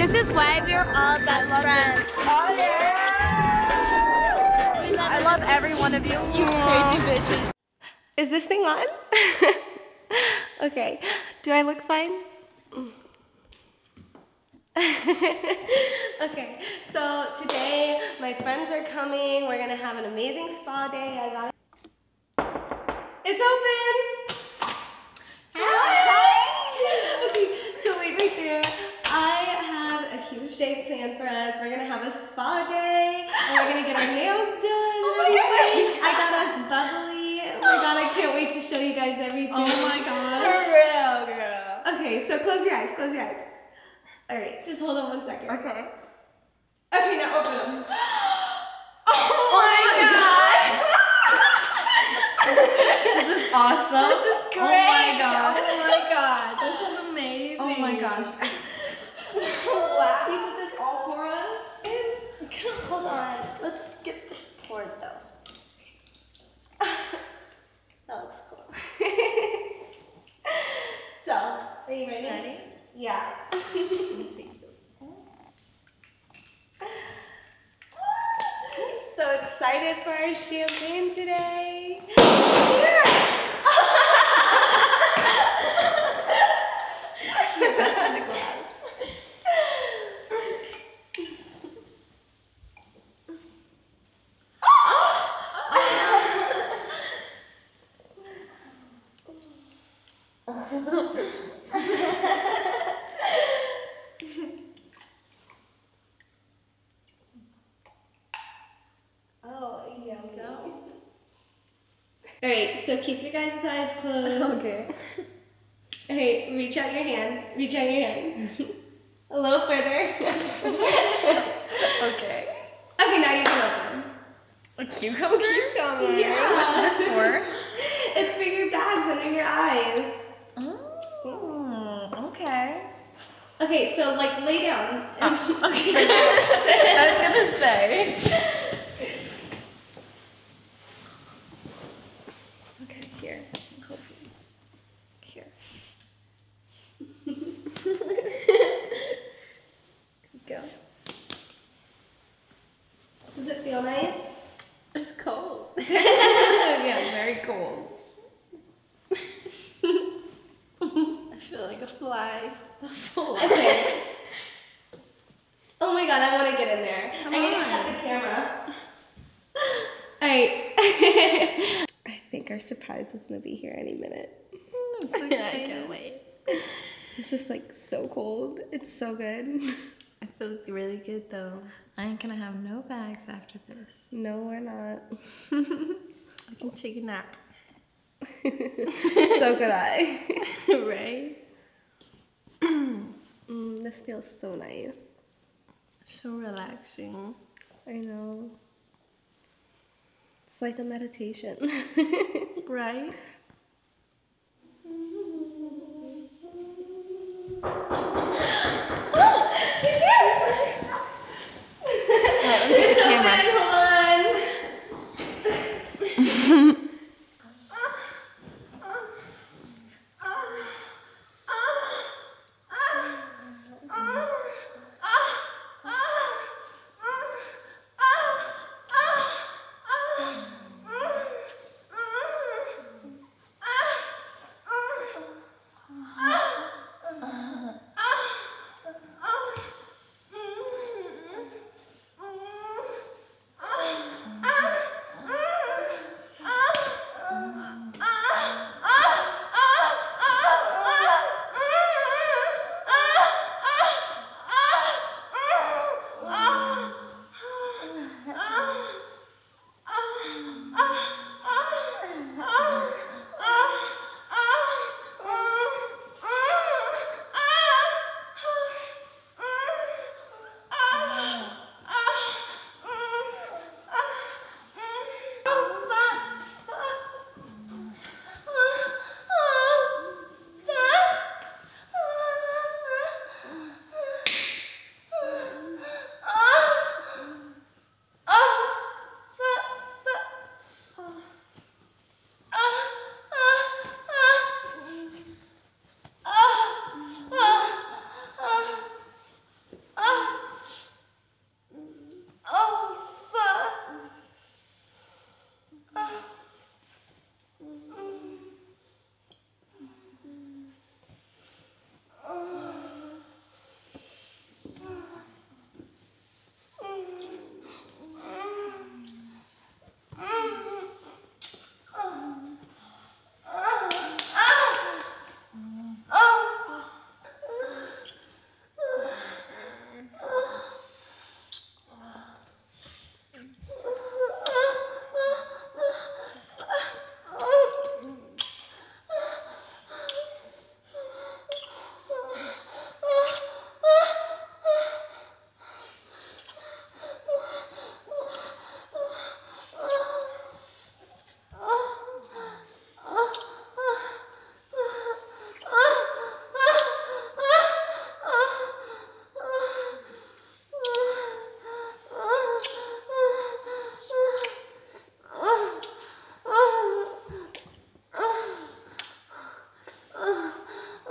This is why we're all best friends. Oh yeah! I love every one of you. You crazy bitches. Is this thing on? okay. Do I look fine? okay. So today my friends are coming. We're gonna have an amazing spa day. I got It's open. Hi. okay. So wait right there. I have a huge for us. We're gonna have a spa day. And we're gonna get our nails done. Oh my gosh. I got us bubbly. Oh my god, I can't wait to show you guys everything. Oh my gosh! For real, girl. Okay, so close your eyes, close your eyes. Alright, just hold on one second. Okay. Okay, now open them. Oh, oh my god! This is awesome. This is Oh my great. god. Oh my god. This is amazing. Oh my gosh. wow. She did this all for us. Hold on. Let's get this poured though. that looks cool. so, are you ready? Ready? Yeah. so excited for our champagne today. Oh, yeah, go. Alright, so keep your guys' eyes closed. Okay. Hey, reach out your hand. Reach out your hand. A little further. Okay. okay, now you can open. A cucumber? Cucumber. Yeah. What's this for? It's for your bags under your eyes. Oh, okay. Okay, so like lay down. Uh, okay. I was gonna say. Okay, here. Hopefully. Here. Go. Does it feel nice? It's cold. yeah, very cold. I feel like a fly. A fly. Okay. Oh my god, I want to get in there. Come I need on. to cut the camera. Alright. I think our surprise is gonna be here any minute. I'm so I can't wait. This is like so cold. It's so good. Feels really good though. I ain't gonna have no bags after this. No, we're not. I can take a nap. so could I. right? Mm, this feels so nice. So relaxing. I know. It's like a meditation. Right?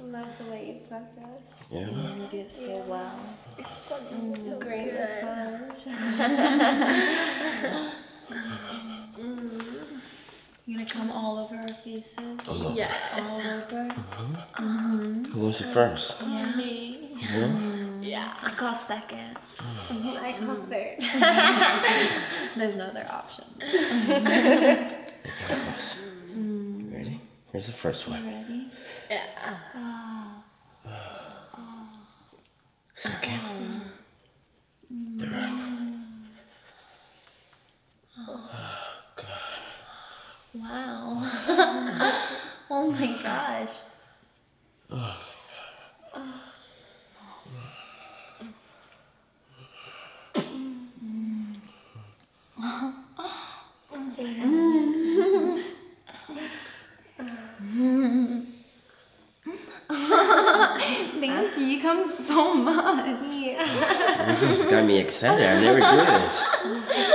Love the way you fuck us. Yeah. You do it so well. It's so mm, great massage. Mm. You're gonna come all over our faces. All over. Yes. All over. Who wants it first? Yeah. Oh, me. You? Yeah. I call second. I call mm-hmm. third. There's no other option. Okay, first. Ready? Here's the first You one. ready? Yeah. Second. Third. Oh, wow. oh my gosh. Thank you. You come so much. You just got me excited. I never do this.